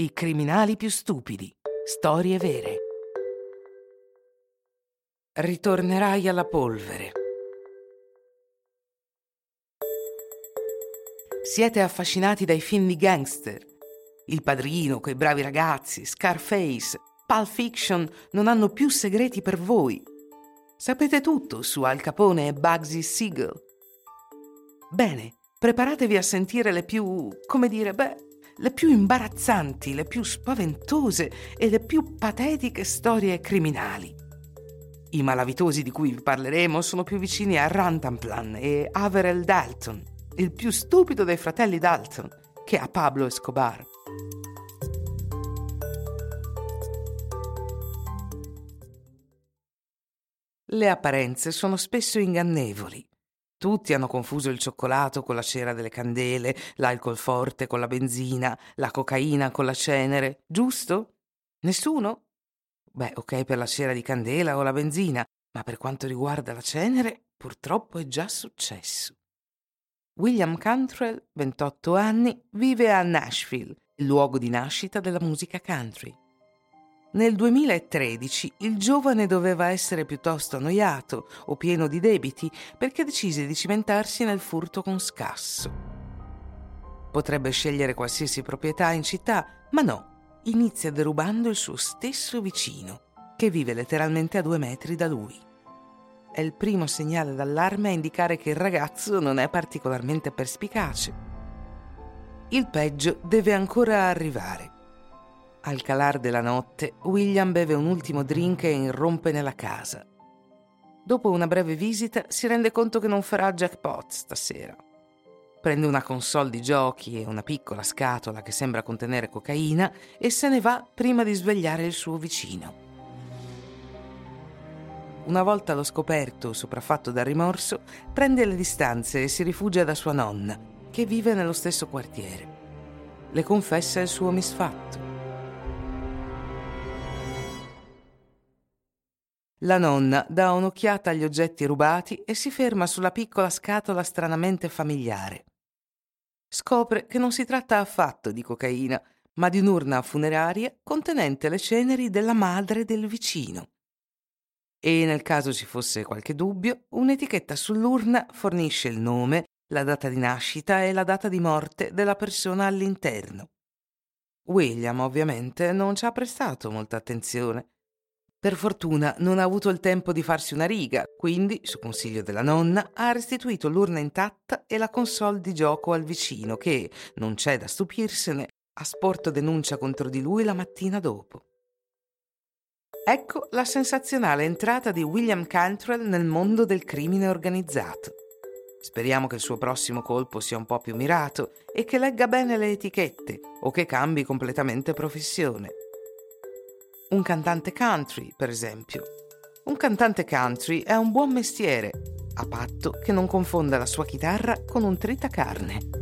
I criminali più stupidi. Storie vere. Ritornerai alla polvere. Siete affascinati dai film di gangster. Il padrino, quei bravi ragazzi, Scarface, Pulp Fiction non hanno più segreti per voi. Sapete tutto su Al Capone e Bugsy Siegel. Bene, preparatevi a sentire le più, come dire, beh, le più imbarazzanti, le più spaventose e le più patetiche storie criminali. I malavitosi di cui vi parleremo sono più vicini a Rantanplan e Averell Dalton, il più stupido dei fratelli Dalton, che a Pablo Escobar. Le apparenze sono spesso ingannevoli. Tutti hanno confuso il cioccolato con la cera delle candele, l'alcol forte con la benzina, la cocaina con la cenere, giusto? Nessuno? Beh, ok per la cera di candela o la benzina, ma per quanto riguarda la cenere, purtroppo è già successo. William Cantrell, 28 anni, vive a Nashville, il luogo di nascita della musica country. Nel 2013 il giovane doveva essere piuttosto annoiato o pieno di debiti perché decise di cimentarsi nel furto con scasso. Potrebbe scegliere qualsiasi proprietà in città, ma no, inizia derubando il suo stesso vicino, che vive letteralmente a due metri da lui. È il primo segnale d'allarme a indicare che il ragazzo non è particolarmente perspicace. Il peggio deve ancora arrivare. Al calar della notte, William beve un ultimo drink e irrompe nella casa. Dopo una breve visita si rende conto che non farà jackpot stasera. Prende una console di giochi e una piccola scatola che sembra contenere cocaina e se ne va prima di svegliare il suo vicino. Una volta lo scoperto, sopraffatto dal rimorso, prende le distanze e si rifugia da sua nonna, che vive nello stesso quartiere. Le confessa il suo misfatto. La nonna dà un'occhiata agli oggetti rubati e si ferma sulla piccola scatola stranamente familiare. Scopre che non si tratta affatto di cocaina, ma di un'urna funeraria contenente le ceneri della madre del vicino. E nel caso ci fosse qualche dubbio, un'etichetta sull'urna fornisce il nome, la data di nascita e la data di morte della persona all'interno. William ovviamente non ci ha prestato molta attenzione per fortuna non ha avuto il tempo di farsi una riga, quindi, su consiglio della nonna, ha restituito l'urna intatta e la console di gioco al vicino che, non c'è da stupirsene, ha sporto denuncia contro di lui la mattina dopo. Ecco la sensazionale entrata di William Cantrell nel mondo del crimine organizzato. Speriamo che il suo prossimo colpo sia un po' più mirato e che legga bene le etichette o che cambi completamente professione. Un cantante country, per esempio. Un cantante country è un buon mestiere, a patto che non confonda la sua chitarra con un tritacarne.